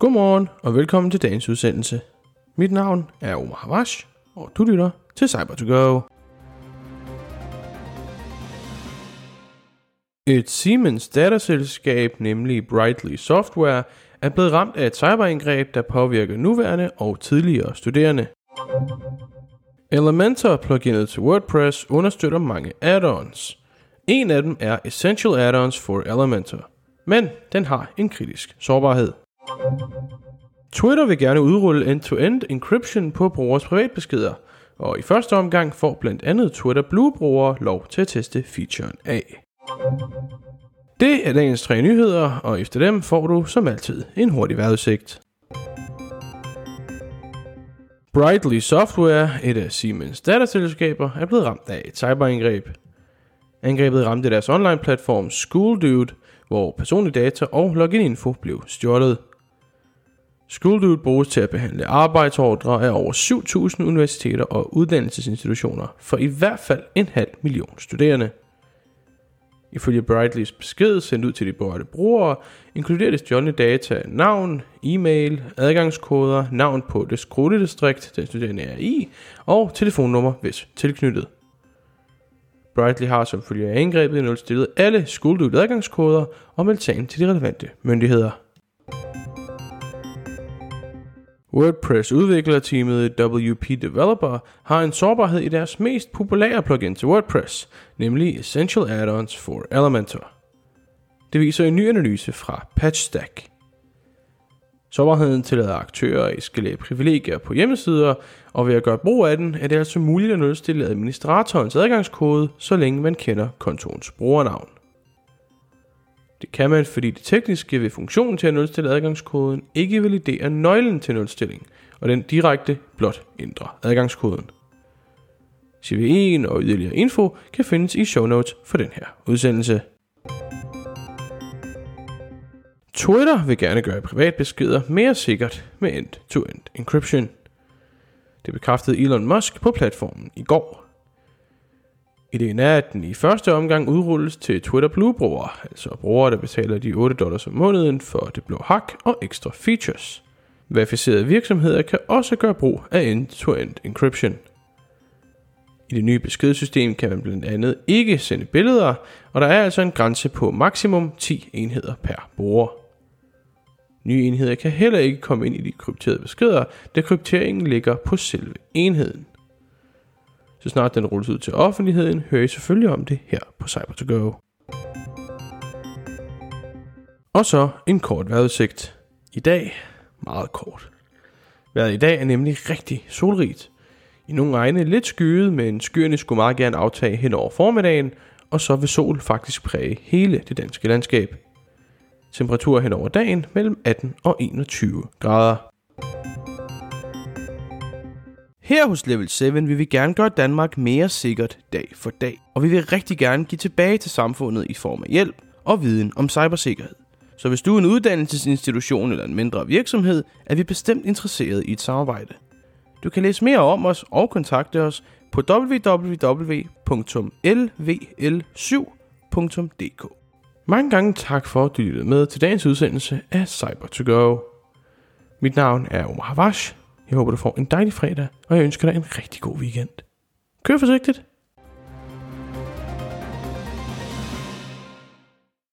Godmorgen og velkommen til dagens udsendelse. Mit navn er Omar Havash, og du lytter til cyber to go Et Siemens datterselskab, nemlig Brightly Software, er blevet ramt af et cyberangreb, der påvirker nuværende og tidligere studerende. Elementor pluginet til WordPress understøtter mange add-ons. En af dem er Essential Add-ons for Elementor, men den har en kritisk sårbarhed. Twitter vil gerne udrulle end-to-end encryption på brugers privatbeskeder, og i første omgang får blandt andet Twitter Blue-brugere lov til at teste featuren af. Det er dagens tre nyheder, og efter dem får du som altid en hurtig vejrudsigt. Brightly Software, et af Siemens datterselskaber, er blevet ramt af et cyberangreb. Angrebet ramte deres online-platform SchoolDude, hvor personlige data og login-info blev stjålet. SchoolDude bruges til at behandle arbejdsordre af over 7.000 universiteter og uddannelsesinstitutioner for i hvert fald en halv million studerende. Ifølge Brightleys besked sendt ud til de berørte brugere, inkluderer det stjålne data navn, e-mail, adgangskoder, navn på det skoledistrikt, den studerende er i, og telefonnummer, hvis tilknyttet. Brightly har som følge af angrebet nulstillet alle SchoolDude adgangskoder og meldt sagen til de relevante myndigheder. WordPress udviklerteamet WP Developer har en sårbarhed i deres mest populære plugin til WordPress, nemlig Essential Add-ons for Elementor. Det viser en ny analyse fra PatchStack. Sårbarheden tillader aktører at eskalere privilegier på hjemmesider, og ved at gøre brug af den, er det altså muligt at nulstille administratorens adgangskode, så længe man kender kontoens brugernavn. Det kan man, fordi det tekniske ved funktionen til at nulstille adgangskoden ikke validerer nøglen til nulstilling, og den direkte blot ændrer adgangskoden. CVE'en og yderligere info kan findes i show notes for den her udsendelse. Twitter vil gerne gøre privatbeskeder mere sikkert med end-to-end encryption. Det bekræftede Elon Musk på platformen i går. Ideen er, at den i første omgang udrulles til Twitter Blue-brugere, altså brugere, der betaler de 8 dollars om måneden for det blå hak og ekstra features. Verificerede virksomheder kan også gøre brug af end-to-end encryption. I det nye beskedsystem kan man blandt andet ikke sende billeder, og der er altså en grænse på maksimum 10 enheder per bruger. Nye enheder kan heller ikke komme ind i de krypterede beskeder, da krypteringen ligger på selve enheden. Så snart den rulles ud til offentligheden, hører I selvfølgelig om det her på cyber to go Og så en kort vejrudsigt. I dag meget kort. Vejret i dag er nemlig rigtig solrigt. I nogle egne lidt skyet, men skyerne skulle meget gerne aftage hen over formiddagen, og så vil sol faktisk præge hele det danske landskab. Temperatur hen over dagen mellem 18 og 21 grader. Her hos Level 7 vil vi gerne gøre Danmark mere sikkert dag for dag, og vi vil rigtig gerne give tilbage til samfundet i form af hjælp og viden om cybersikkerhed. Så hvis du er en uddannelsesinstitution eller en mindre virksomhed, er vi bestemt interesseret i et samarbejde. Du kan læse mere om os og kontakte os på www.lvl7.dk. Mange gange tak for, at du lyttede med til dagens udsendelse af cyber to go Mit navn er Omar Havash. Jeg håber, du får en dejlig fredag, og jeg ønsker dig en rigtig god weekend. Kør forsigtigt!